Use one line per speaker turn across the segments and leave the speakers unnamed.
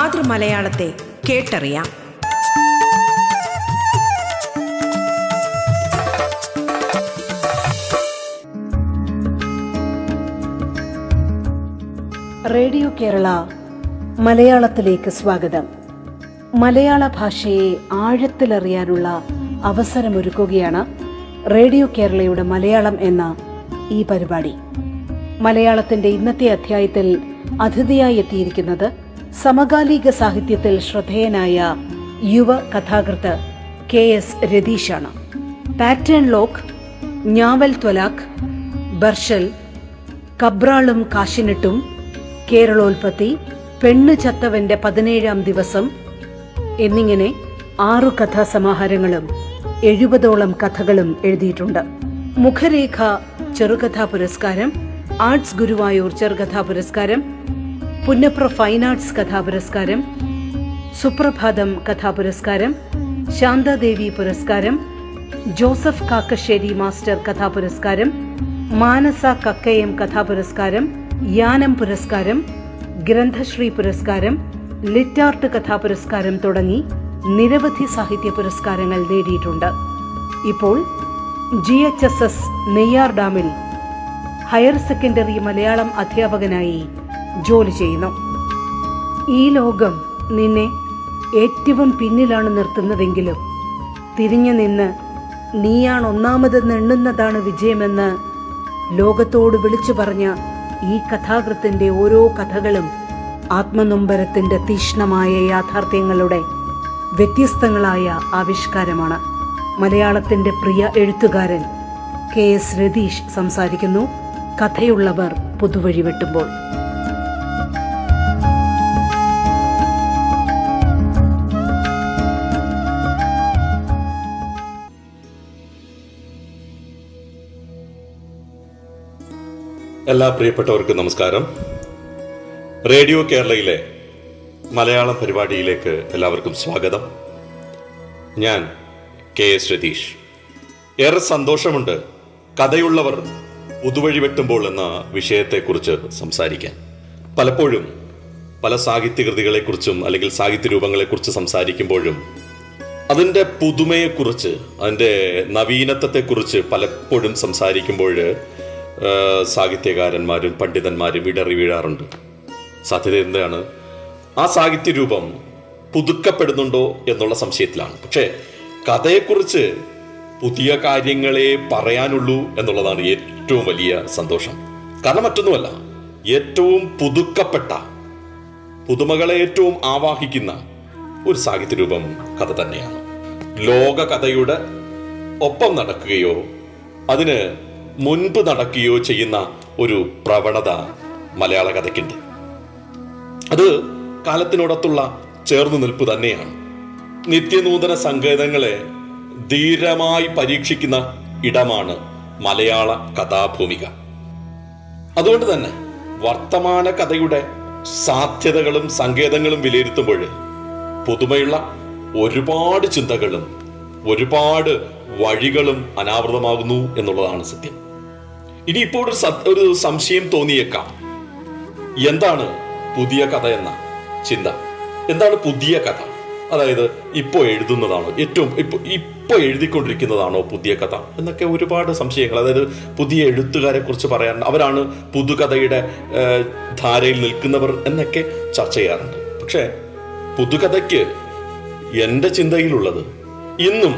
മാതൃമലയാളത്തെ കേട്ടറിയാം.
Radio Kerala മലയാളത്തിലേക്ക് സ്വാഗതം. മലയാള ഭാഷയെ ആഴത്തിലറിയാനുള്ള അവസരമൊരുക്കുകയാണ് റേഡിയോ കേരളയുടെ മലയാളം എന്ന ഈ പരിപാടി. മലയാളത്തിന്റെ ഇന്നത്തെ അധ്യായത്തിൽ അതിഥിയായി എത്തിയിരിക്കുന്നത് സമകാലിക സാഹിത്യത്തിൽ ശ്രദ്ധേയനായ യുവ കഥാകൃത്ത് കെ എസ് രതീഷാണ്. പാറ്റേൺ ലോക്ക് ഞാവൽ ത്വലാഖ് ബർഷൽ കബ്രാളും കാശിനിട്ടും കേരളോൽപത്തി പെണ്ണ് ചത്തവന്റെ പതിനേഴാം ദിവസം എന്നിങ്ങനെ ആറു കഥാസമാഹാരങ്ങളും എഴുപതോളം കഥകളും എഴുതിയിട്ടുണ്ട്. മുഖരേഖ ചെറുകഥാ പുരസ്കാരം ആർട്സ് ഗുരുവായൂർ ചെറുകഥാ പുരസ്കാരം പുന്നപ്ര ഫൈൻ ആർട്സ് കഥാപുരസ്കാരം സുപ്രഭാതം കഥാപുരസ്കാരം ശാന്താദേവി പുരസ്കാരം ജോസഫ് കാക്കശ്ശേരി മാസ്റ്റർ കഥാപുരസ്കാരം മാനസ കക്കയം കഥാപുരസ്കാരം യാനം പുരസ്കാരം ഗ്രന്ഥശ്രീ പുരസ്കാരം ലിറ്റാർട്ട് കഥാപുരസ്കാരം തുടങ്ങി നിരവധി സാഹിത്യ പുരസ്കാരങ്ങൾ നേടിയിട്ടുണ്ട്. ഇപ്പോൾ G H S S Neyyar ഡാമിൽ ഹയർ സെക്കൻഡറി മലയാളം അധ്യാപകനായി ജോലി ചെയ്യുന്നു. ഈ ലോകം നിന്നെ ഏറ്റവും പിന്നിലാണ് നിർത്തുന്നതെങ്കിലും തിരിഞ്ഞു നിന്ന് നീയാണ് ഒന്നാമതെന്ന് എണ്ണുന്നതാണ് വിജയമെന്ന് ലോകത്തോട് വിളിച്ചു പറഞ്ഞ ഈ കഥാകൃത്തിന്റെ ഓരോ കഥകളും ആത്മനൊമ്പരത്തിന്റെ തീഷ്ണമായ യാഥാർത്ഥ്യങ്ങളുടെ വ്യത്യസ്തങ്ങളായ ആവിഷ്കാരമാണ്. മലയാളത്തിന്റെ പ്രിയ എഴുത്തുകാരൻ കെ എസ് രതീഷ് സംസാരിക്കുന്നു. കഥയുള്ളവർ പുതുവഴി വെട്ടുമ്പോൾ.
എല്ലാ പ്രിയപ്പെട്ടവർക്കും നമസ്കാരം. റേഡിയോ കേരളയിലെ മലയാളം പരിപാടിയിലേക്ക് എല്ലാവർക്കും സ്വാഗതം. ഞാൻ കെ എസ് രതീഷ്. ഏറെ സന്തോഷമുണ്ട് കഥയുള്ളവർ പുതുവഴി വെട്ടുമ്പോൾ എന്ന വിഷയത്തെക്കുറിച്ച് സംസാരിക്കാൻ. പലപ്പോഴും പല സാഹിത്യകൃതികളെക്കുറിച്ചും അല്ലെങ്കിൽ സാഹിത്യ രൂപങ്ങളെക്കുറിച്ച് സംസാരിക്കുമ്പോഴും അതിന്റെ പുതുമയെക്കുറിച്ച് അതിന്റെ നവീനത്വത്തെക്കുറിച്ച് പലപ്പോഴും സംസാരിക്കുമ്പോൾ സാഹിത്യകാരന്മാരും പണ്ഡിതന്മാരും ഇടറി വീഴാറുണ്ട്. സാധ്യത എന്താണ്? ആ സാഹിത്യ രൂപം പുതുക്കപ്പെടുന്നുണ്ടോ എന്നുള്ള സംശയത്തിലാണ്. പക്ഷേ കഥയെക്കുറിച്ച് പുതിയ കാര്യങ്ങളെ പറയാനുള്ളൂ എന്നുള്ളതാണ് ഏറ്റവും വലിയ സന്തോഷം. കാരണം മറ്റൊന്നുമല്ല ഏറ്റവും പുതുക്കപ്പെട്ട പുതുമകളെ ഏറ്റവും ആവാഹിക്കുന്ന ഒരു സാഹിത്യ രൂപം കഥ തന്നെയാണ്. ലോകകഥയുടെ ഒപ്പം നടക്കുകയോ അതിന് മുൻപ് നടക്കുകയോ ചെയ്യുന്ന ഒരു പ്രവണത മലയാള കഥയ്ക്കുണ്ട്. അത് കാലത്തിനോടത്തുള്ള ചേർന്ന് നിൽപ്പ് തന്നെയാണ്. നിത്യനൂതന സങ്കേതങ്ങളെ ധീരമായി പരീക്ഷിക്കുന്ന ഇടമാണ് മലയാള കഥാഭൂമിക. അതുകൊണ്ട് തന്നെ വർത്തമാന കഥയുടെ സാധ്യതകളും സങ്കേതങ്ങളും വിലയിരുത്തുമ്പോൾ പുതുമയുള്ള ഒരുപാട് ചിന്തകളും ഒരുപാട് വഴികളും അനാവൃതമാകുന്നു എന്നുള്ളതാണ് സത്യം. ഇനി ഇപ്പോൾ ഒരു ഒരു സംശയം തോന്നിയേക്കാം. എന്താണ് പുതിയ കഥ എന്ന ചിന്ത? എന്താണ് പുതിയ കഥ? അതായത് ഇപ്പോൾ എഴുതുന്നതാണോ? ഏറ്റവും ഇപ്പോൾ ഇപ്പോൾ എഴുതിക്കൊണ്ടിരിക്കുന്നതാണോ പുതിയ കഥ? എന്നൊക്കെ ഒരുപാട് സംശയങ്ങൾ. അതായത് പുതിയ എഴുത്തുകാരെ കുറിച്ച് പറയാൻ അവരാണ് പുതുകഥയുടെ ധാരയിൽ നിൽക്കുന്നവർ എന്നൊക്കെ ചർച്ച ചെയ്യാറുണ്ട്. പക്ഷേ പുതുകഥയ്ക്ക് എന്റെ ചിന്തയിലുള്ളത് ഇന്നും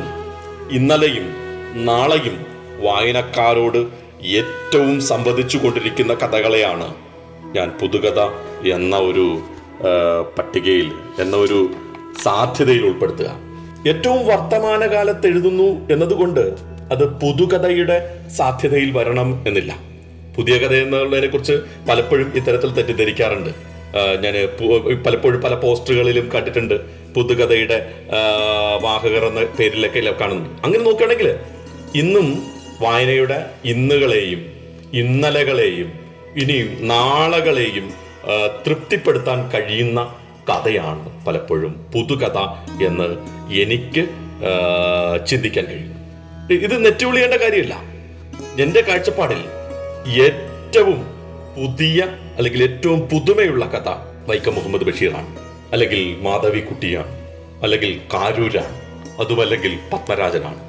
ഇന്നലെയും നാളെയും വായനക്കാരോട് ഏറ്റവും സംവദിച്ചു കൊണ്ടിരിക്കുന്ന കഥകളെയാണ് ഞാൻ പുതുകഥ എന്ന ഒരു പട്ടികയിൽ എന്ന ഒരു സാധ്യതയിൽ ഉൾപ്പെടുത്തുക. ഏറ്റവും വർത്തമാനകാലത്ത് എഴുതുന്നു എന്നതുകൊണ്ട് അത് പുതുകഥയുടെ സാധ്യതയിൽ വരണം എന്നില്ല. പുതിയ കഥ എന്നുള്ളതിനെ കുറിച്ച് പലപ്പോഴും ഇത്തരത്തിൽ തെറ്റിദ്ധരിക്കാറുണ്ട്. ഞാൻ പലപ്പോഴും പല പോസ്റ്ററുകളിലും കണ്ടിട്ടുണ്ട് പുതുകഥയുടെ വാഹകർ എന്ന പേരിലൊക്കെ കാണുന്നു അങ്ങനെ നോക്കുകയാണെങ്കിൽ ഇന്നും വായനയുടെ ഇന്നുകളെയും ഇന്നലകളെയും ഇനിയും നാളകളെയും തൃപ്തിപ്പെടുത്താൻ കഴിയുന്ന കഥയാണ് പലപ്പോഴും പുതുകഥ എന്ന് എനിക്ക് ചിന്തിക്കാൻ കഴിയും. ഇത് നെറ്റുവിളിയേണ്ട കാര്യമില്ല. എന്റെ കാഴ്ചപ്പാടിൽ ഏറ്റവും പുതിയ അല്ലെങ്കിൽ ഏറ്റവും പുതുമയുള്ള കഥ വൈക്കം മുഹമ്മദ് ബഷീറാണ്. അല്ലെങ്കിൽ മാധവിക്കുട്ടിയാണ്. അല്ലെങ്കിൽ കാരൂരാണ്. അതുമല്ലെങ്കിൽ പത്മരാജനാണ്.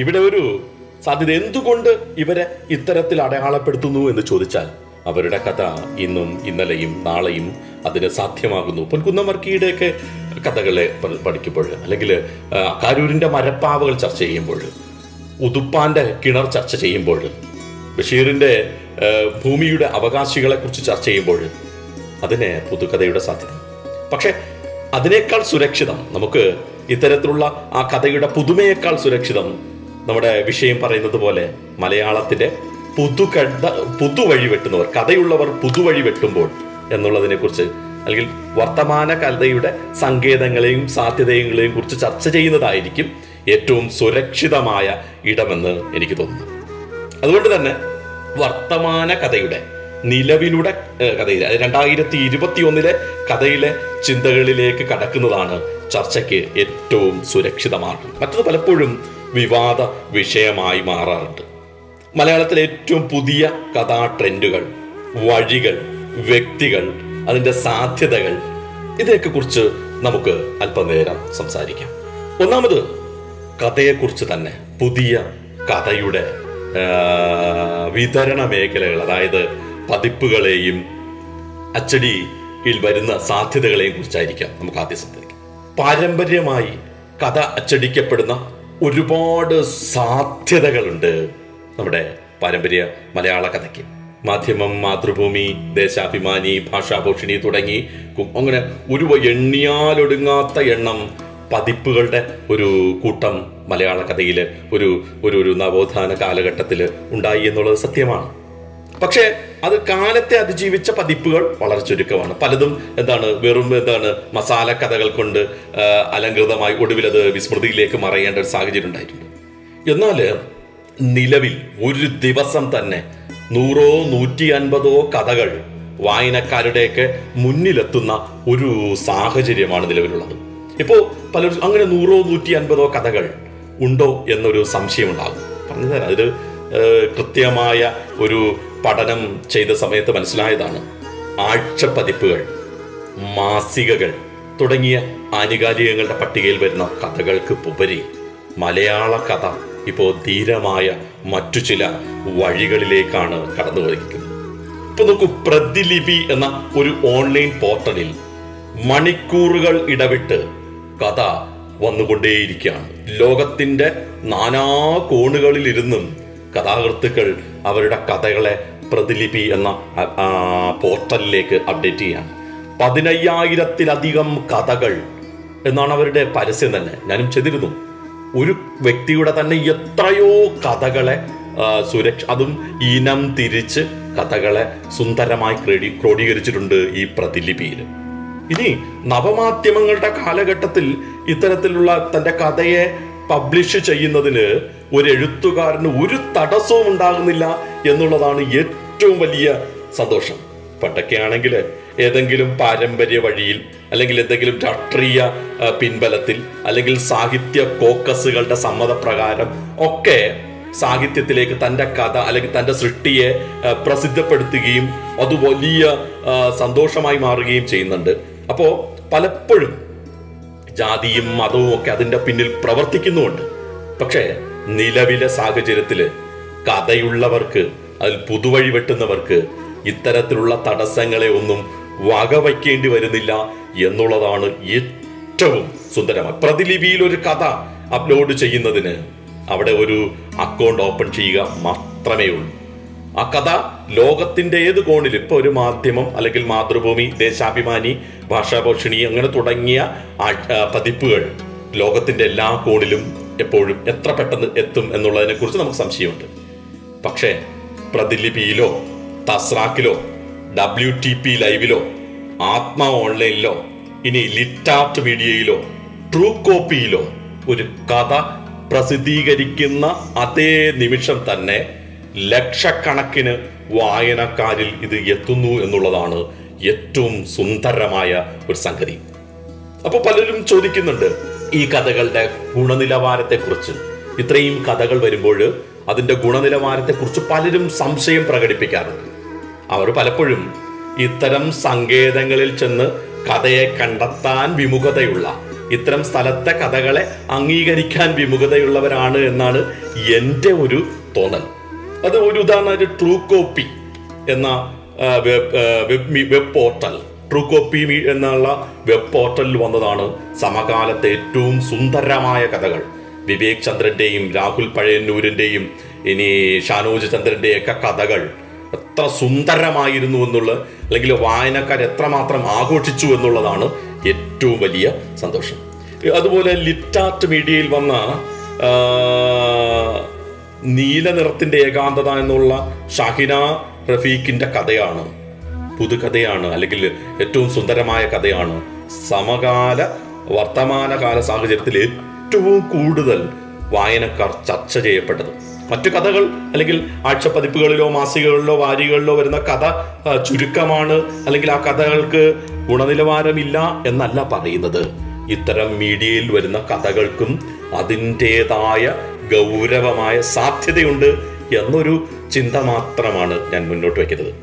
ഇവിടെ ഒരു സാധ്യത എന്തുകൊണ്ട് ഇവരെ ഇത്തരത്തിൽ അടയാളപ്പെടുത്തുന്നു എന്ന് ചോദിച്ചാൽ അവരുടെ കഥ ഇന്നും ഇന്നലെയും നാളെയും അതിന് സാധ്യമാകുന്നു. പൊൻകുന്നം വർക്കിയുടെയൊക്കെ കഥകളെ പഠിക്കുമ്പോൾ അല്ലെങ്കിൽ കാരൂരിന്റെ മരപ്പാവകൾ ചർച്ച ചെയ്യുമ്പോൾ ഉതുപ്പാന്റെ കിണർ ചർച്ച ചെയ്യുമ്പോൾ ബഷീറിന്റെ ഭൂമിയുടെ അവകാശികളെ കുറിച്ച് ചർച്ച ചെയ്യുമ്പോൾ അതിന് പുതുകഥയുടെ സാധ്യത. പക്ഷെ അതിനേക്കാൾ സുരക്ഷിതം നമുക്ക് ഇത്തരത്തിലുള്ള ആ കഥയുടെ പുതുമയേക്കാൾ സുരക്ഷിതം നമ്മുടെ വിഷയം പറയുന്നത് പോലെ മലയാളത്തിന്റെ പുതുകഥ പുതുവഴി വെട്ടുന്നവർ കഥയുള്ളവർ പുതുവഴി വെട്ടുമ്പോൾ എന്നുള്ളതിനെ കുറിച്ച് അല്ലെങ്കിൽ വർത്തമാന കഥയുടെ സങ്കേതങ്ങളെയും സാധ്യതകളെയും കുറിച്ച് ചർച്ച ചെയ്യുന്നതായിരിക്കും ഏറ്റവും സുരക്ഷിതമായ ഇടമെന്ന് എനിക്ക് തോന്നുന്നു. അതുകൊണ്ട് തന്നെ വർത്തമാന കഥയുടെ നിലവിലുടെ കഥയിൽ രണ്ടായിരത്തി ഇരുപത്തി ഒന്നിലെ കഥയിലെ ചിന്തകളിലേക്ക് കടക്കുന്നതാണ് ചർച്ചയ്ക്ക് ഏറ്റവും സുരക്ഷിതമാർഗം മറ്റത് പലപ്പോഴും വിവാദ വിഷയമായി മാറാറുണ്ട്. മലയാളത്തിലെ ഏറ്റവും പുതിയ കഥാ ട്രെൻഡുകൾ വഴികൾ വ്യക്തികൾ അതിന്റെ സാധ്യതകൾ ഇതിനെയൊക്കെ കുറിച്ച് നമുക്ക് അല്പനേരം സംസാരിക്കാം. ഒന്നാമത് കഥയെക്കുറിച്ച് തന്നെ പുതിയ കഥയുടെ വിതരണ മേഖലകൾ അതായത് പതിപ്പുകളെയും അച്ചടിയിൽ വരുന്ന സാധ്യതകളെയും കുറിച്ചായിരിക്കാം നമുക്ക് ആദ്യം സംസാരിക്കാം. പാരമ്പര്യമായി കഥ അച്ചടിക്കപ്പെടുന്ന ഒരുപാട് സാധ്യതകളുണ്ട് നമ്മുടെ പാരമ്പര്യ മലയാള കഥയ്ക്ക്. മാധ്യമം മാതൃഭൂമി ദേശാഭിമാനി ഭാഷാഭൂഷണി തുടങ്ങി അങ്ങനെ ഒരു എണ്ണിയാലൊടുങ്ങാത്ത എണ്ണം പതിപ്പുകളുടെ ഒരു കൂട്ടം മലയാള കഥയിൽ ഒരു ഒരു ഒരു നവോത്ഥാന കാലഘട്ടത്തിൽ ഉണ്ടായി എന്നുള്ളത് സത്യമാണ്. പക്ഷേ അത് കാലത്തെ അതിജീവിച്ച പതിപ്പുകൾ വളരെ ചുരുക്കമാണ് പലതും എന്താണ് വെറും എന്താണ് മസാല കഥകൾ കൊണ്ട് അലങ്കൃതമായി ഒടുവിൽ അത് വിസ്മൃതിയിലേക്ക് മറയേണ്ട ഒരു സാഹചര്യം ഉണ്ടായിട്ടുണ്ട്. എന്നാൽ നിലവിൽ ഒരു ദിവസം തന്നെ നൂറോ നൂറ്റി അൻപതോ കഥകൾ വായനക്കാരുടെയൊക്കെ മുന്നിലെത്തുന്ന ഒരു സാഹചര്യമാണ് നിലവിലുള്ളത്. ഇപ്പോൾ പല അങ്ങനെ നൂറോ നൂറ്റി അൻപതോ കഥകൾ ഉണ്ടോ എന്നൊരു സംശയം ഉണ്ടാകും പറഞ്ഞു തരാം അതിൽ കൃത്യമായ ഒരു പഠനം ചെയ്ത സമയത്ത് മനസ്സിലായതാണ് ആഴ്ചപ്പതിപ്പുകൾ മാസികകൾ തുടങ്ങിയ ആനുകാലികങ്ങളുടെ പട്ടികയിൽ വരുന്ന കഥകൾക്ക് ഉപരി മലയാള കഥ ഇപ്പോൾ ധീരമായ മറ്റു ചില വഴികളിലേക്കാണ് കടന്നു വഹിക്കുന്നത് ഇപ്പൊ നോക്കൂ പ്രതിലിപി എന്ന ഒരു ഓൺലൈൻ പോർട്ടലിൽ മണിക്കൂറുകൾ ഇടവിട്ട് കഥ വന്നുകൊണ്ടേയിരിക്കുകയാണ്. ലോകത്തിന്റെ നാനാ കോണുകളിൽ ഇരുന്നും കഥാകൃത്തുക്കൾ അവരുടെ കഥകളെ പ്രതിലിപി എന്ന പോർട്ടലിലേക്ക് അപ്ഡേറ്റ് ചെയ്യാണ് പതിനയ്യായിരത്തിലധികം കഥകൾ എന്നാണ് അവരുടെ പരസ്യം തന്നെ. ഞാനും ചെയ്തിരുന്നു. ഒരു വ്യക്തിയുടെ തന്നെ എത്രയോ കഥകളെ സുരക്ഷ അതും ഇനം തിരിച്ച് കഥകളെ സുന്ദരമായി ക്രോഡി ക്രോഡീകരിച്ചിട്ടുണ്ട് ഈ പ്രതിലിപിയിൽ. ഇനി നവമാധ്യമങ്ങളുടെ കാലഘട്ടത്തിൽ ഇത്തരത്തിലുള്ള തന്റെ കഥയെ പബ്ലിഷ് ചെയ്യുന്നതിന് ഒരു എഴുത്തുകാരന് ഒരു തടസ്സവും ഉണ്ടാകുന്നില്ല എന്നുള്ളതാണ് ഏറ്റവും വലിയ സന്തോഷം. പണ്ടൊക്കെ ആണെങ്കിൽ ഏതെങ്കിലും പാരമ്പര്യ വഴിയിൽ അല്ലെങ്കിൽ എന്തെങ്കിലും രാഷ്ട്രീയ പിൻബലത്തിൽ അല്ലെങ്കിൽ സാഹിത്യ കോക്കസുകളുടെ സമ്മതപ്രകാരം ഒക്കെ സാഹിത്യത്തിലേക്ക് തന്റെ കഥ അല്ലെങ്കിൽ തന്റെ സൃഷ്ടിയെ പ്രസിദ്ധപ്പെടുത്തുകയും അത് വലിയ സന്തോഷമായി മാറുകയും ചെയ്യുന്നുണ്ട്. അപ്പോൾ പലപ്പോഴും ജാതിയും മതവും ഒക്കെ അതിന്റെ പിന്നിൽ പ്രവർത്തിക്കുന്നുമുണ്ട്. പക്ഷേ നിലവിലെ സാഹചര്യത്തിൽ കഥയുള്ളവർക്ക് അതിൽ പുതുവഴി വെട്ടുന്നവർക്ക് ഇത്തരത്തിലുള്ള തടസ്സങ്ങളെ ഒന്നും വകവയ്ക്കേണ്ടി വരുന്നില്ല എന്നുള്ളതാണ് ഏറ്റവും സുന്ദരമായി. പ്രതിലിപിയിൽ ഒരു കഥ അപ്ലോഡ് ചെയ്യുന്നതിന് അവിടെ ഒരു അക്കൗണ്ട് ഓപ്പൺ ചെയ്യുക മാത്രമേ ഉള്ളൂ. ആ കഥ ലോകത്തിന്റെ ഏത് കോണിൽ ഇപ്പൊ ഒരു മാധ്യമം അല്ലെങ്കിൽ മാതൃഭൂമി ദേശാഭിമാനി ഭാഷാഭോഷിണി അങ്ങനെ തുടങ്ങിയ പതിപ്പുകൾ ലോകത്തിന്റെ എല്ലാ കോണിലും എപ്പോഴും എത്ര പെട്ടെന്ന് എത്തും എന്നുള്ളതിനെ കുറിച്ച് നമുക്ക് സംശയമുണ്ട്. പക്ഷേ പ്രതിലിപിയിലോ തസ്രാക്കിലോ ഡബ്ല്യു ടി പി ലൈവിലോ ആത്മ ഓൺലൈനിലോ ഇനി ലിറ്റാർട്ട് മീഡിയയിലോ ട്രൂ കോപ്പിയിലോ ഒരു കഥ പ്രസിദ്ധീകരിക്കുന്ന അതേ നിമിഷം തന്നെ ലക്ഷക്കണക്കിന് വായനക്കാരിൽ ഇത് എത്തുന്നു എന്നുള്ളതാണ് ഏറ്റവും സുന്ദരമായ ഒരു സംഗതി. അപ്പൊ പലരും ചോദിക്കുന്നുണ്ട് ഈ കഥകളുടെ ഗുണനിലവാരത്തെ കുറിച്ച് ഇത്രയും കഥകൾ വരുമ്പോൾ അതിന്റെ ഗുണനിലവാരത്തെ കുറിച്ച് പലരും സംശയം പ്രകടിപ്പിക്കാറുണ്ട്. അവർ പലപ്പോഴും ഇത്തരം സങ്കേതങ്ങളിൽ ചെന്ന് കഥയെ കണ്ടെത്താൻ വിമുഖതയുള്ള ഇത്തരം സ്ഥലത്തെ കഥകളെ അംഗീകരിക്കാൻ വിമുഖതയുള്ളവരാണ് എന്നാണ് എന്റെ ഒരു തോന്നൽ. അത് ഒരു ഉദാഹരണമായിട്ട് ട്രൂ കോപ്പി എന്ന web web portal true copy എന്നുള്ള വെബ് പോർട്ടലിൽ വന്നതാണ് സമകാലത്തെ ഏറ്റവും സുന്ദരമായ കഥകൾ. വിവേക് ചന്ദ്രന്റെയും രാഹുൽ പഴയന്നൂരിന്റെയും ഇനി ഷാനോജ് ചന്ദ്രന്റെയും ഒക്കെ കഥകൾ എത്ര സുന്ദരമായിരുന്നു എന്നുള്ള അല്ലെങ്കിൽ വായനക്കാർ എത്രമാത്രം ആഘോഷിച്ചു എന്നുള്ളതാണ് ഏറ്റവും വലിയ സന്തോഷം. അതുപോലെ ലിറ്റാർട്ട് മീഡിയയിൽ വന്ന നീല നിറത്തിന്റെ ഏകാന്തത എന്നുള്ള ഷാഹിന റഫീഖിന്റെ കഥയാണ്. പുതുകഥയാണ് അല്ലെങ്കിൽ ഏറ്റവും സുന്ദരമായ കഥയാണ്. സമകാല വർത്തമാനകാല സാഹചര്യത്തിൽ ഏറ്റവും കൂടുതൽ വായനക്കാർ ചർച്ച ചെയ്യപ്പെട്ടത്. മറ്റു കഥകൾ അല്ലെങ്കിൽ ആഴ്ചപ്പതിപ്പുകളിലോ മാസികകളിലോ വാരികളിലോ വരുന്ന കഥ ചുരുക്കമാണ് അല്ലെങ്കിൽ ആ കഥകൾക്ക് ഗുണനിലവാരമില്ല എന്നല്ല പറയുന്നത്. ഇത്തരം മീഡിയയിൽ വരുന്ന കഥകൾക്കും അതിന്റെതായ ഗൗരവമായ സാധ്യതയുണ്ട് എന്നൊരു ചിന്ത മാത്രമാണ് ഞാൻ മുന്നോട്ട് വയ്ക്കുന്നത്.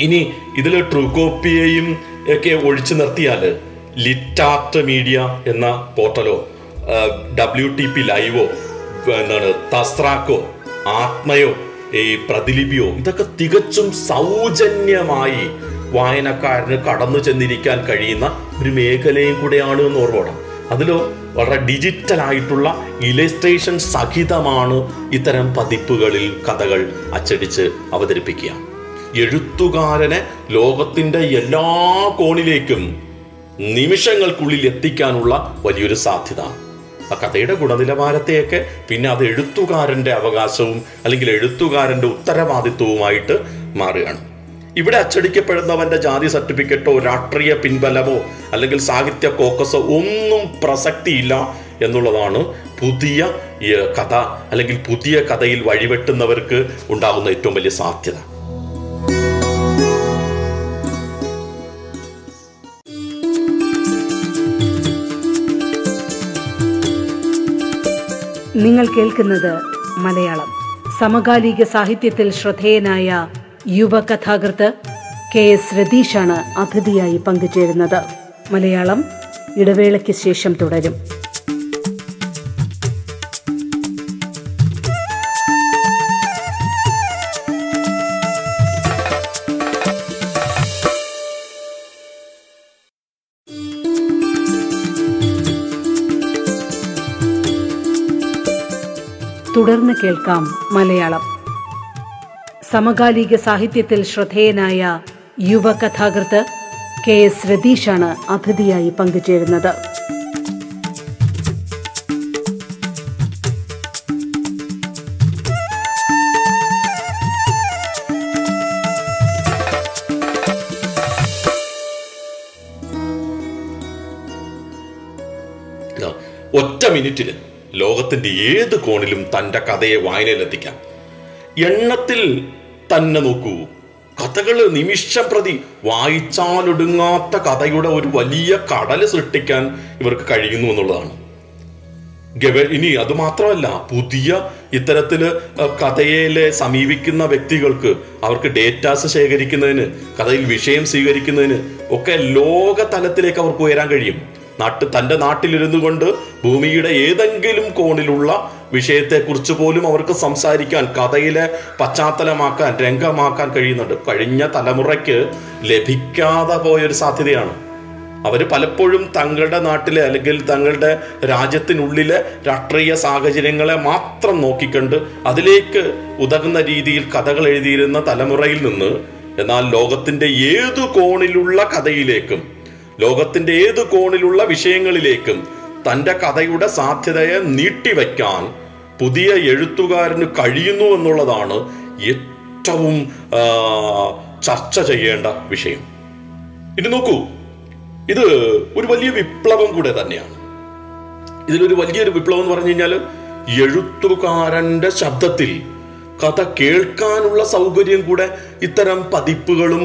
ഇനി ഇതിൽ ട്രൂകോപ്പിയെയും ഒക്കെ ഒഴിച്ചു നിർത്തിയാൽ ലിറ്റാർട്ട് മീഡിയ എന്ന പോർട്ടലോ ഡബ്ല്യു ടി പി ലൈവോ എന്താണ് തസ്രാക്കോ ആത്മയോ ഈ പ്രതിലിപിയോ ഇതൊക്കെ തികച്ചും സൗജന്യമായി വായനക്കാരന് കടന്നു ചെന്നിരിക്കാൻ കഴിയുന്ന ഒരു മേഖലയും കൂടെയാണ് എന്ന് ഓർമ്മ അതിലോ വളരെ ഡിജിറ്റൽ ആയിട്ടുള്ള ഇലസ്ട്രേഷൻ സഹിതമാണ് ഇത്തരം പതിപ്പുകളിൽ കഥകൾ അച്ചടിച്ച് അവതരിപ്പിക്കുക. എഴുത്തുകാരനെ ലോകത്തിന്റെ എല്ലാ കോണിലേക്കും നിമിഷങ്ങൾക്കുള്ളിൽ എത്തിക്കാനുള്ള വലിയൊരു സാധ്യത. ആ കഥയുടെ ഗുണനിലവാരത്തെയൊക്കെ പിന്നെ അത് എഴുത്തുകാരന്റെ അവകാശവും അല്ലെങ്കിൽ എഴുത്തുകാരന്റെ ഉത്തരവാദിത്വവുമായിട്ട് മാറുകയാണ്. ഇവിടെ അച്ചടിക്കപ്പെടുന്നവന്റെ ജാതി സർട്ടിഫിക്കറ്റോ രാഷ്ട്രീയ പിൻബലമോ അല്ലെങ്കിൽ സാഹിത്യ കോക്കസോ ഒന്നും പ്രസക്തിയില്ല എന്നുള്ളതാണ് പുതിയ കഥ അല്ലെങ്കിൽ പുതിയ കഥയിൽ വഴിവെട്ടുന്നവർക്ക് ഉണ്ടാകുന്ന ഏറ്റവും വലിയ സാധ്യത.
നിങ്ങൾ കേൾക്കുന്നത് മലയാളം. സമകാലിക സാഹിത്യത്തിൽ ശ്രദ്ധേയനായ യുവ കഥാകൃത്ത് കെ എസ് രതീഷാണ് അതിഥിയായി പങ്കുചേരുന്നത്. മലയാളം ഇടവേളയ്ക്ക് ശേഷം തുടരും. തുടർന്ന് കേൾക്കാം മലയാളം. സമകാലിക സാഹിത്യത്തിൽ ശ്രദ്ധേയനായ യുവ കഥാകൃത്ത് കെ എസ് രതീഷാണ് അതിഥിയായി പങ്കുചേരുന്നത്.
ഒറ്റ മിനിറ്റിൽ ലോകത്തിന്റെ ഏത് കോണിലും തന്റെ കഥയെ വായനയിലെത്തിക്കാം. എണ്ണത്തിൽ തന്നെ നോക്കൂ. കഥകൾ നിമിഷം പ്രതി വായിച്ചാലൊടുങ്ങാത്ത കഥയുടെ ഒരു വലിയ കടൽ സൃഷ്ടിക്കാൻ ഇവർക്ക് കഴിയുന്നു എന്നുള്ളതാണ്. ഗവ ഇനി അത് മാത്രമല്ല പുതിയ ഇത്തരത്തിൽ കഥയിലെ സമീപിക്കുന്ന വ്യക്തികൾക്ക് അവർക്ക് ഡേറ്റാസ് ശേഖരിക്കുന്നതിന് കഥയിൽ വിഷയം സ്വീകരിക്കുന്നതിന് ഒക്കെ ലോകതലത്തിലേക്ക് അവർക്ക് ഉയരാൻ കഴിയും. നാട്ട് തന്റെ നാട്ടിലിരുന്നു കൊണ്ട് ഭൂമിയുടെ ഏതെങ്കിലും കോണിലുള്ള വിഷയത്തെക്കുറിച്ച് പോലും അവർക്ക് സംസാരിക്കാൻ കഥയിലെ പശ്ചാത്തലമാക്കാൻ രംഗമാക്കാൻ കഴിയുന്നുണ്ട്. കഴിഞ്ഞ തലമുറയ്ക്ക് ലഭിക്കാതെ പോയൊരു സാധ്യതയാണ്. അവർ പലപ്പോഴും തങ്ങളുടെ നാട്ടിലെ അല്ലെങ്കിൽ തങ്ങളുടെ രാജ്യത്തിനുള്ളിലെ രാഷ്ട്രീയ സാഹചര്യങ്ങളെ മാത്രം നോക്കിക്കണ്ട് അതിലേക്ക് ഉതകുന്ന രീതിയിൽ കഥകൾ എഴുതിയിരുന്ന തലമുറയിൽ നിന്ന് എന്നാൽ ലോകത്തിന്റെ ഏതു കോണിലുള്ള കഥയിലേക്കും ലോകത്തിന്റെ ഏത് കോണിലുള്ള വിഷയങ്ങളിലേക്കും തന്റെ കഥയുടെ സാധ്യതയെ നീട്ടിവെക്കാൻ പുതിയ എഴുത്തുകാരന് കഴിയുന്നു എന്നുള്ളതാണ് ഏറ്റവും ചർച്ച ചെയ്യേണ്ട വിഷയം. ഇനി നോക്കൂ. ഇത് ഒരു വലിയ വിപ്ലവം കൂടെ തന്നെയാണ്. ഇതിലൊരു വലിയൊരു വിപ്ലവം എന്ന് പറഞ്ഞു കഴിഞ്ഞാൽ എഴുത്തുകാരന്റെ ശബ്ദത്തിൽ കഥ കേൾക്കാനുള്ള സൗകര്യം കൂടെ ഇത്തരം പതിപ്പുകളും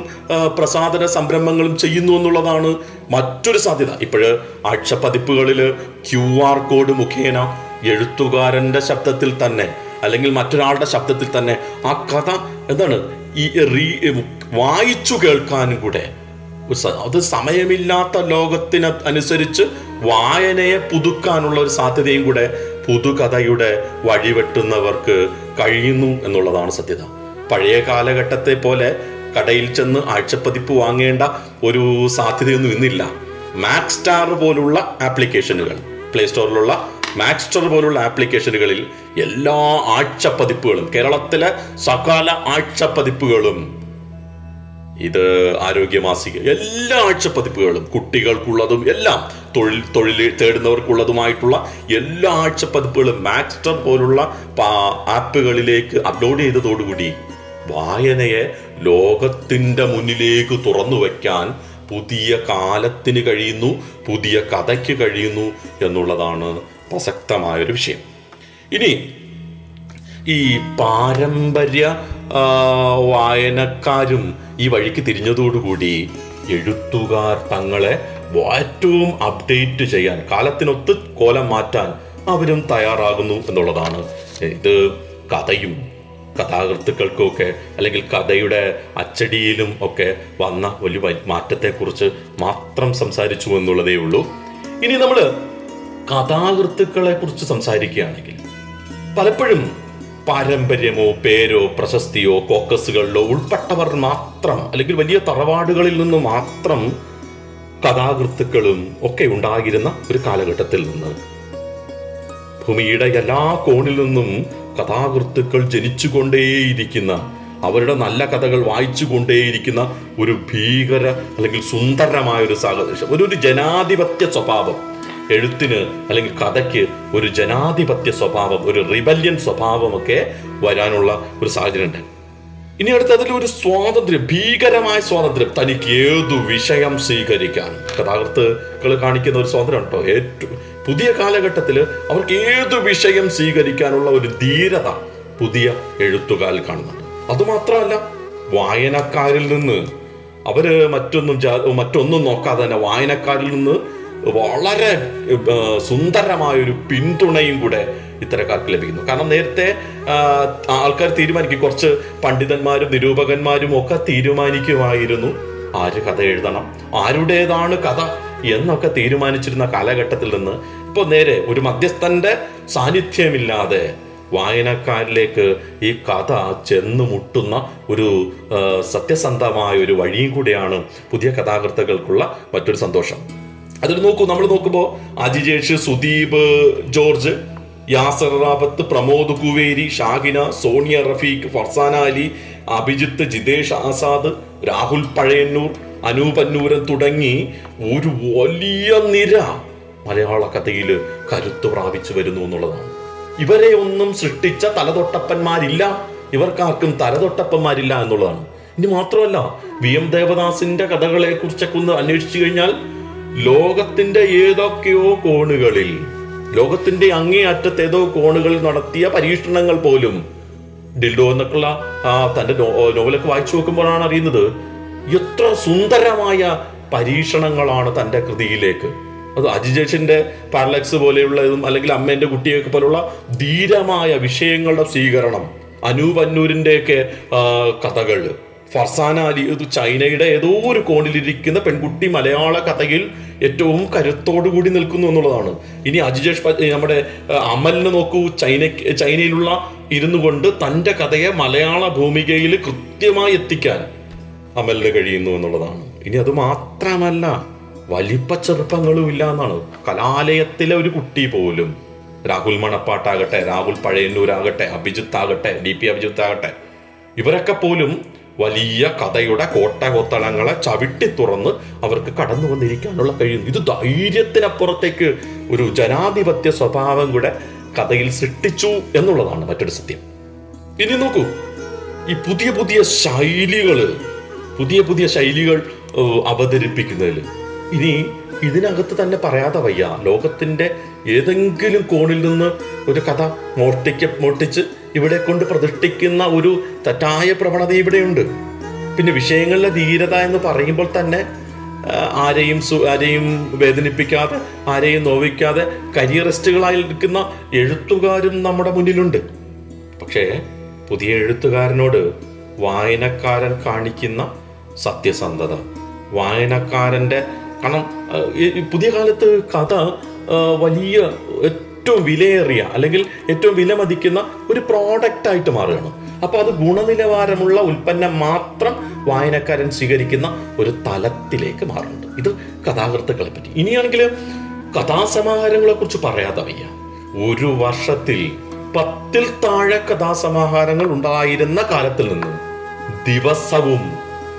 പ്രസാധന സംരംഭങ്ങളും ചെയ്യുന്നു എന്നുള്ളതാണ് മറ്റൊരു സാധ്യത. ഇപ്പോഴ് ആഴ്ചപ്പതിപ്പുകളിൽ ക്യു ആർ കോഡ് മുഖേന എഴുത്തുകാരന്റെ ശബ്ദത്തിൽ തന്നെ അല്ലെങ്കിൽ മറ്റൊരാളുടെ ശബ്ദത്തിൽ തന്നെ ആ കഥ എന്താണ്? ഈ റീ വായിച്ചു കേൾക്കാനും കൂടെ അത് സമയമില്ലാത്ത ലോകത്തിന് അനുസരിച്ച് വായനയെ പുതുക്കാനുള്ള ഒരു സാധ്യതയും കൂടെ പുതുകഥയുടെ വഴിവെട്ടുന്നവർക്ക് കഴിയുന്നു എന്നുള്ളതാണ് സത്യത. പഴയ കാലഘട്ടത്തെ പോലെ കടയിൽ ചെന്ന് ആഴ്ചപ്പതിപ്പ് വാങ്ങേണ്ട ഒരു സാധ്യതയൊന്നും ഇന്നില്ല. മാക്സ് സ്റ്റാർ പോലുള്ള ആപ്ലിക്കേഷനുകൾ പ്ലേ സ്റ്റോറിലുള്ള മാക്സ് സ്റ്റോർ പോലുള്ള ആപ്ലിക്കേഷനുകളിൽ എല്ലാ ആഴ്ചപ്പതിപ്പുകളും കേരളത്തിലെ സകല ആഴ്ചപ്പതിപ്പുകളും ഇത് ആരോഗ്യമാസിക. എല്ലാ ആഴ്ച പതിപ്പുകളും കുട്ടികൾക്കുള്ളതും എല്ലാം തൊഴിൽ തൊഴിൽ തേടുന്നവർക്കുള്ളതുമായിട്ടുള്ള എല്ലാ ആഴ്ച പതിപ്പുകളും മാക്സ്റ്റർ പോലുള്ള ആപ്പുകളിലേക്ക് അപ്ലോഡ് ചെയ്തതോടുകൂടി വായനയെ ലോകത്തിന്റെ മുന്നിലേക്ക് തുറന്നു വയ്ക്കാൻ പുതിയ കാലത്തിന് കഴിയുന്നു പുതിയ കഥയ്ക്ക് കഴിയുന്നു എന്നുള്ളതാണ് പ്രസക്തമായൊരു വിഷയം. ഇനി ഈ പാരമ്പര്യ വായനക്കാരും ഈ വഴിക്ക് തിരിഞ്ഞതോടുകൂടി എഴുത്തുകാർ തങ്ങളെ ഏറ്റവും അപ്ഡേറ്റ് ചെയ്യാൻ കാലത്തിനൊത്ത് കോലം മാറ്റാൻ അവരും തയ്യാറാകുന്നു എന്നുള്ളതാണ്. ഇത് കഥയും കഥാകൃത്തുക്കൾക്കൊക്കെ അല്ലെങ്കിൽ കഥയുടെ അച്ചടിയിലും ഒക്കെ വന്ന ഒരു മാറ്റത്തെക്കുറിച്ച് മാത്രം സംസാരിച്ചു എന്നുള്ളതേ ഉള്ളൂ. ഇനി നമ്മൾ കഥാകൃത്തുക്കളെ കുറിച്ച് സംസാരിക്കുകയാണെങ്കിൽ പലപ്പോഴും പാരമ്പര്യമോ പേരോ പ്രശസ്തിയോ കോക്കസുകളിലോ ഉൾപ്പെട്ടവർ മാത്രം അല്ലെങ്കിൽ വലിയ തറവാടുകളിൽ നിന്ന് മാത്രം കഥാകൃത്തുക്കളും ഒക്കെ ഉണ്ടായിരുന്ന ഒരു കാലഘട്ടത്തിൽ നിന്ന് ഭൂമിയുടെ എല്ലാ കോണിൽ നിന്നും കഥാകൃത്തുക്കൾ ജനിച്ചുകൊണ്ടേയിരിക്കുന്ന അവരുടെ നല്ല കഥകൾ വായിച്ചുകൊണ്ടേയിരിക്കുന്ന ഒരു ഭീകര അല്ലെങ്കിൽ സുന്ദരമായ ഒരു സാഹചര്യം ഒരു ഒരു ജനാധിപത്യ സ്വഭാവം. എഴുത്തിന് അല്ലെങ്കിൽ കഥയ്ക്ക് ഒരു ജനാധിപത്യ സ്വഭാവം ഒരു റിബല്യൻ സ്വഭാവമൊക്കെ വരാനുള്ള ഒരു സാഹചര്യം ഉണ്ട് ഇനി അടുത്തതിൽ ഒരു സ്വാതന്ത്ര്യം ഭീകരമായ സ്വാതന്ത്ര്യം തനിക്ക് ഏതു വിഷയം സ്വീകരിക്കാൻ കഥാകൃത്തുക്കൾ കാണിക്കുന്ന ഒരു സ്വാതന്ത്ര്യം ഉണ്ടോ? ഏറ്റവും പുതിയ കാലഘട്ടത്തിൽ അവർക്ക് ഏതു വിഷയം സ്വീകരിക്കാനുള്ള ഒരു ധീരത പുതിയ എഴുത്തുകാരിൽ കാണുന്നുണ്ട്. അതുമാത്രമല്ല വായനക്കാരിൽ നിന്ന് അവർ മറ്റൊന്നും മറ്റൊന്നും നോക്കാതെ തന്നെ വായനക്കാരിൽ നിന്ന് വളരെ സുന്ദരമായൊരു പിന്തുണയും കൂടെ ഇത്തരക്കാർക്ക് ലഭിക്കുന്നു. കാരണം നേരത്തെ ആൾക്കാർ തീരുമാനിക്കും. കുറച്ച് പണ്ഡിതന്മാരും നിരൂപകന്മാരും ഒക്കെ തീരുമാനിക്കുമായിരുന്നു. ആര് കഥ എഴുതണം? ആരുടേതാണ് കഥ? എന്നൊക്കെ തീരുമാനിച്ചിരുന്ന കാലഘട്ടത്തിൽ നിന്ന് ഇപ്പോൾ നേരെ ഒരു മധ്യസ്ഥന്റെ സാന്നിധ്യമില്ലാതെ വായനക്കാരിലേക്ക് ഈ കഥ ചെന്ന് മുട്ടുന്ന ഒരു സത്യസന്ധമായ ഒരു വഴിയും കൂടിയാണ് പുതിയ കഥാകൃത്തുക്കൾക്കുള്ള മറ്റൊരു സന്തോഷം. അതിൽ നോക്കൂ നമ്മൾ നോക്കുമ്പോൾ അജിജേഷ് സുദീപ് ജോർജ് യാസർ റാബത്ത് പ്രമോദ് കുവേരി ഷാഹിന സോണിയ റഫീഖ് ഫർസാന അലി അഭിജിത്ത് ജിതേഷ് ആസാദ് രാഹുൽ പഴയന്നൂർ അനൂപന്നൂരൻ തുടങ്ങി ഒരു വലിയ നിര മലയാള കഥയിൽ കരുത്ത് പ്രാപിച്ചു വരുന്നു എന്നുള്ളതാണ്. ഇവരെ ഒന്നും സൃഷ്ടിച്ച തലതൊട്ടപ്പന്മാരില്ല. ഇവർക്കാർക്കും തലതൊട്ടപ്പന്മാരില്ല എന്നുള്ളതാണ്. ഇനി മാത്രമല്ല വി എം ദേവദാസിന്റെ കഥകളെ കുറിച്ചൊക്കെ ഒന്ന് അന്വേഷിച്ചു കഴിഞ്ഞാൽ ലോകത്തിന്റെ ഏതൊക്കെയോ കോണുകളിൽ ലോകത്തിന്റെ അങ്ങേയറ്റത്ത് ഏതോ കോണുകളിൽ നടത്തിയ പരീക്ഷണങ്ങൾ പോലും. ഡിൽഡോ എന്നൊക്കെയുള്ള ആ, തന്റെ നോവലൊക്കെ വായിച്ചു നോക്കുമ്പോഴാണ് അറിയുന്നത് എത്ര സുന്ദരമായ പരീക്ഷണങ്ങളാണ് തന്റെ കൃതിയിലേക്ക്. അത് അജിജേഷിന്റെ പാരലക്സ് പോലെയുള്ളതും അല്ലെങ്കിൽ അമ്മേന്റെ കുട്ടിയൊക്കെ പോലുള്ള ധീരമായ വിഷയങ്ങളുടെ സ്വീകരണം. അനൂപ് കഥകൾ. ഫർസാന അലി ഇത് ചൈനയുടെ ഏതോ ഒരു കോണിലിരിക്കുന്ന പെൺകുട്ടി മലയാള കഥയിൽ ഏറ്റവും കരുത്തോടു കൂടി നിൽക്കുന്നു എന്നുള്ളതാണ്. ഇനി അജിജേഷ് നമ്മുടെ അമലിനെ നോക്കൂ. ചൈന ചൈനയിലുള്ള ഇരുന്നു കൊണ്ട് തന്റെ കഥയെ മലയാള ഭൂമികയിൽ കൃത്യമായി എത്തിക്കാൻ അമലിന് കഴിയുന്നു എന്നുള്ളതാണ്. ഇനി അത് മാത്രമല്ല വലിപ്പ ചെറുപ്പങ്ങളും ഇല്ല എന്നാണ്. കലാലയത്തിലെ ഒരു കുട്ടി പോലും രാഹുൽ മണപ്പാട്ടാകട്ടെ രാഹുൽ പഴയന്നൂരാകട്ടെ അഭിജിത്ത് ആകട്ടെ ഡി പി അഭിജിത്ത് ആകട്ടെ ഇവരൊക്കെ പോലും വലിയ കഥയുടെ കോട്ട കൊത്തളങ്ങളെ ചവിട്ടി തുറന്ന് അവർക്ക് കടന്നു വന്നിരിക്കാനുള്ള കഴിയുന്നു. ഇത് ധൈര്യത്തിനപ്പുറത്തേക്ക് ഒരു ജനാധിപത്യ സ്വഭാവം കൂടെ കഥയിൽ സൃഷ്ടിച്ചു എന്നുള്ളതാണ് മറ്റൊരു സത്യം. ഇനി നോക്കൂ ഈ പുതിയ പുതിയ ശൈലികൾ പുതിയ പുതിയ ശൈലികൾ അവതരിപ്പിക്കുന്നതിൽ ഇനി ഇതിനകത്ത് തന്നെ പറയാതെ വയ്യ. ലോകത്തിന്റെ ഏതെങ്കിലും കോണിൽ നിന്ന് ഒരു കഥ മോഷ്ടിക്ക മോട്ടിച്ച് ഇവിടെ കൊണ്ട് പ്രതിഷ്ഠിക്കുന്ന ഒരു തെറ്റായ പ്രവണത ഇവിടെയുണ്ട്. പിന്നെ വിഷയങ്ങളിലെ ധീരത എന്ന് പറയുമ്പോൾ തന്നെ ആരെയും സു- ആരെയും വേദനിപ്പിക്കാതെ ആരെയും നോവിക്കാതെ കരിയറിസ്റ്റുകളായി നിൽക്കുന്ന എഴുത്തുകാരും നമ്മുടെ മുന്നിലുണ്ട്. പക്ഷേ പുതിയ എഴുത്തുകാരനോട് വായനക്കാരൻ കാണിക്കുന്ന സത്യസന്ധത വായനക്കാരന്റെ കാരണം പുതിയ കാലത്ത് കഥ വലിയ ഏറ്റവും വിലയേറിയ അല്ലെങ്കിൽ ഏറ്റവും വില മതിക്കുന്ന ഒരു പ്രോഡക്റ്റ് ആയിട്ട് മാറുകയാണ്. അപ്പോൾ അത് ഗുണനിലവാരമുള്ള ഉൽപ്പന്നം മാത്രം വായനക്കാരൻ സ്വീകരിക്കുന്ന ഒരു തലത്തിലേക്ക് മാറുന്നുണ്ട്. ഇത് കഥാകൃത്തുക്കളെ പറ്റി. ഇനിയാണെങ്കിൽ കഥാസമാഹാരങ്ങളെ കുറിച്ച് പറയാതെ വയ്യ. ഒരു വർഷത്തിൽ പത്തിൽ താഴെ കഥാസമാഹാരങ്ങൾ ഉണ്ടായിരുന്ന കാലത്തിൽ നിന്നും ദിവസവും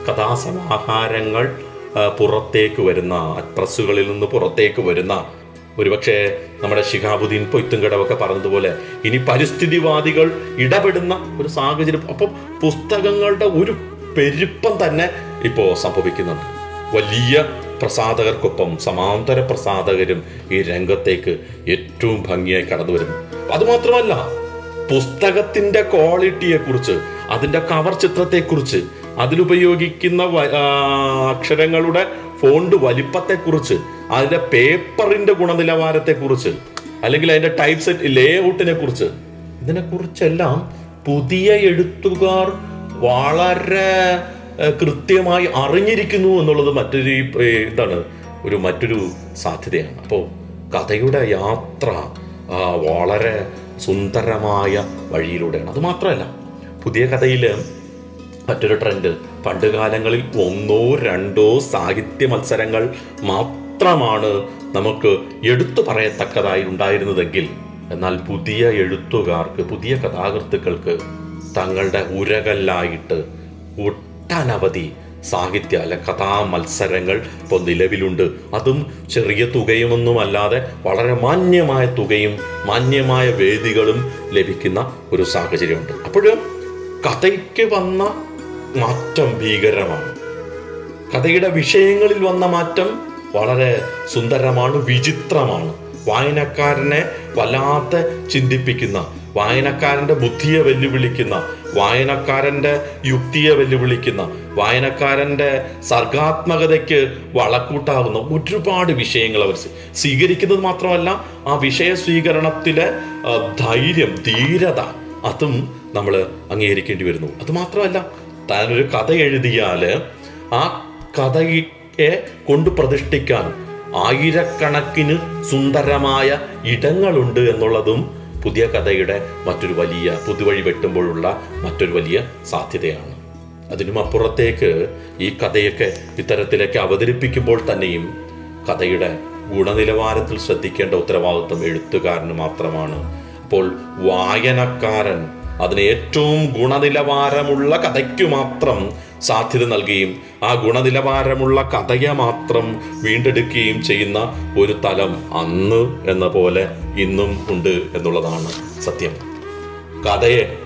കഥാസമാഹാരങ്ങൾ പുറത്തേക്ക് വരുന്ന പ്രസ്സുകളിൽ നിന്ന് പുറത്തേക്ക് വരുന്ന ഒരുപക്ഷെ നമ്മുടെ ശിഹാബുദ്ദീൻ പൊയ്ത്തുംകടവൊക്കെ പറഞ്ഞതുപോലെ ഇനി പരിസ്ഥിതിവാദികൾ ഇടപെടുന്ന ഒരു സാഹചര്യം. അപ്പം പുസ്തകങ്ങളുടെ ഒരു പെരുപ്പം തന്നെ ഇപ്പോൾ സംഭവിക്കുന്നുണ്ട്. വലിയ പ്രസാധകർക്കൊപ്പം സമാന്തര പ്രസാധകരും ഈ രംഗത്തേക്ക് ഏറ്റവും ഭംഗിയായി കടന്നു വരുന്നു. അതുമാത്രമല്ല പുസ്തകത്തിന്റെ ക്വാളിറ്റിയെ കുറിച്ച് അതിന്റെ കവർ ചിത്രത്തെ കുറിച്ച് അതിലുപയോഗിക്കുന്ന അക്ഷരങ്ങളുടെ ഫോണ്ട് വലിപ്പത്തെക്കുറിച്ച് അതിന്റെ പേപ്പറിന്റെ ഗുണനിലവാരത്തെക്കുറിച്ച് അല്ലെങ്കിൽ അതിന്റെ ടൈപ്പ് സെറ്റ് ലേ ഔട്ടിനെ കുറിച്ച് ഇതിനെക്കുറിച്ചെല്ലാം പുതിയ എഴുത്തുകാർ വളരെ കൃത്യമായി അറിഞ്ഞിരിക്കുന്നു എന്നുള്ളത് മറ്റൊരു എന്താണ് ഒരു മറ്റൊരു സാധ്യതയാണ്. അപ്പോൾ കഥയുടെ യാത്ര വളരെ സുന്ദരമായ വഴിയിലൂടെയാണ്. അതുമാത്രമല്ല പുതിയ കഥയിൽ മറ്റൊരു ട്രെൻഡ് പണ്ട് കാലങ്ങളിൽ ഒന്നോ രണ്ടോ സാഹിത്യ മത്സരങ്ങൾ മാത്രമാണ് നമുക്ക് എടുത്തു പറയത്തക്കതായി ഉണ്ടായിരുന്നതെങ്കിൽ എന്നാൽ പുതിയ എഴുത്തുകാർക്ക് പുതിയ കഥാകൃത്തുക്കൾക്ക് തങ്ങളുടെ ഉരകല്ലായിട്ട് ഒട്ടനവധി സാഹിത്യ അല്ലെ കഥാ മത്സരങ്ങൾ ഇപ്പോൾ നിലവിലുണ്ട്. അതും ചെറിയ തുകയുമൊന്നും അല്ലാതെ വളരെ മാന്യമായ തുകയും മാന്യമായ വേദികളും ലഭിക്കുന്ന ഒരു സാഹചര്യമുണ്ട്. അപ്പോഴും കഥയ്ക്ക് വന്ന മാറ്റം ഭീകരമാണ്. കഥയുടെ വിഷയങ്ങളിൽ വന്ന മാറ്റം വളരെ സുന്ദരമാണ് വിചിത്രമാണ്. വായനക്കാരനെ വല്ലാതെ ചിന്തിപ്പിക്കുന്ന വായനക്കാരന്റെ ബുദ്ധിയെ വെല്ലുവിളിക്കുന്ന വായനക്കാരന്റെ യുക്തിയെ വെല്ലുവിളിക്കുന്ന വായനക്കാരന്റെ സർഗാത്മകതയ്ക്ക് വളക്കൂട്ടാകുന്ന ഒരുപാട് വിഷയങ്ങൾ അവർ സ്വീ- സ്വീകരിക്കുന്നത് മാത്രമല്ല ആ വിഷയ സ്വീകരണത്തിലെ ധൈര്യം ധീരത അതും നമ്മൾ അംഗീകരിക്കേണ്ടി വരുന്നു. അത് മാത്രമല്ല താനൊരു കഥ എഴുതിയാൽ ആ കഥയെ കൊണ്ട് പ്രതിഷ്ഠിക്കാൻ ആയിരക്കണക്കിന് സുന്ദരമായ ഇടങ്ങളുണ്ട് എന്നുള്ളതും പുതിയ കഥയുടെ മറ്റൊരു വലിയ പുതുവഴി വെട്ടുമ്പോഴുള്ള മറ്റൊരു വലിയ സാധ്യതയാണ്. അതിനും അപ്പുറത്തേക്ക് ഈ കഥയൊക്കെ ഇത്തരത്തിലേക്ക് അവതരിപ്പിക്കുമ്പോൾ തന്നെയും കഥയുടെ ഗുണനിലവാരത്തിൽ ശ്രദ്ധിക്കേണ്ട ഉത്തരവാദിത്വം എഴുത്തുകാരന് മാത്രമാണ്. അപ്പോൾ വായനക്കാരൻ അതിന് ഏറ്റവും ഗുണനിലവാരമുള്ള കഥയ്ക്കു മാത്രം സാധ്യത നൽകുകയും ആ ഗുണനിലവാരമുള്ള കഥയെ മാത്രം വീണ്ടെടുക്കുകയും ചെയ്യുന്ന ഒരു തലം അന്ന് എന്ന പോലെ ഇന്നും ഉണ്ട് എന്നുള്ളതാണ് സത്യം. കഥയെ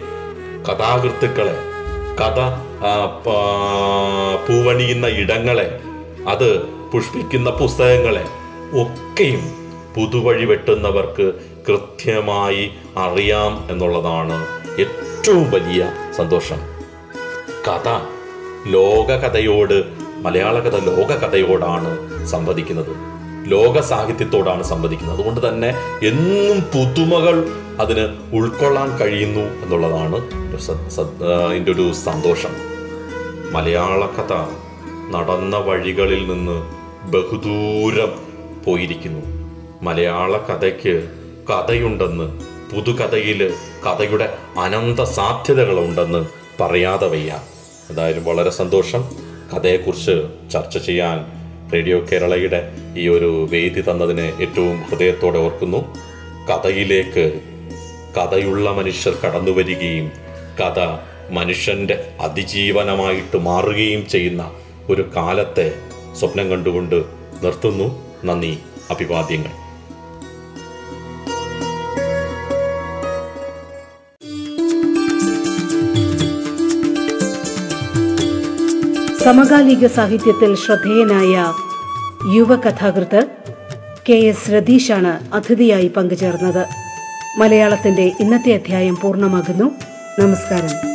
കഥാകൃത്തുക്കളെ കഥ പൂവണിയുന്ന ഇടങ്ങളെ അത് പുഷ്പിക്കുന്ന പുസ്തകങ്ങളെ ഒക്കെയും പുതുവഴി വെട്ടുന്നവർക്ക് കൃത്യമായി അറിയാം എന്നുള്ളതാണ് ഏറ്റവും വലിയ സന്തോഷം. കഥ ലോകകഥയോട് മലയാള കഥ ലോകകഥയോടാണ് സംവദിക്കുന്നത്. ലോക സാഹിത്യത്തോടാണ് സംവദിക്കുന്നത്. അതുകൊണ്ട് തന്നെ എന്നും പുതുമകൾ അതിന് ഉൾക്കൊള്ളാൻ കഴിയുന്നു എന്നുള്ളതാണ് എന്റെ ഒരു സന്തോഷം. മലയാള കഥ നടന്ന വഴികളിൽ നിന്ന് ബഹുദൂരം പോയിരിക്കുന്നു. മലയാള കഥയ്ക്ക് കഥയുണ്ടെന്ന് പുതുകഥയിൽ കഥയുടെ അനന്ത സാധ്യതകളുണ്ടെന്ന് പറയാതെ വയ്യ എന്തായാലും വളരെ സന്തോഷം കഥയെക്കുറിച്ച് ചർച്ച ചെയ്യാൻ റേഡിയോ കേരളയുടെ ഈ ഒരു വേദി തന്നതിന് ഏറ്റവും ഹൃദയത്തോടെ ഓർക്കുന്നു. കഥയിലേക്ക് കഥയുള്ള മനുഷ്യർ കടന്നു വരികയും കഥ മനുഷ്യന്റെ അതിജീവനമായിട്ട് മാറുകയും ചെയ്യുന്ന ഒരു കാലത്തെ സ്വപ്നം കണ്ടുകൊണ്ട് നിർത്തുന്നു. നന്ദി അഭിവാദ്യങ്ങൾ.
സമകാലിക സാഹിത്യത്തിൽ ശ്രദ്ധേയനായ യുവ യുവകഥാകൃത്ത് കെ എസ് രതീഷാണ് അതിഥിയായി പങ്കുചേർന്നത്. മലയാളത്തിന്റെ ഇന്നത്തെ അധ്യായം പൂർണമാകുന്നു. നമസ്കാരം.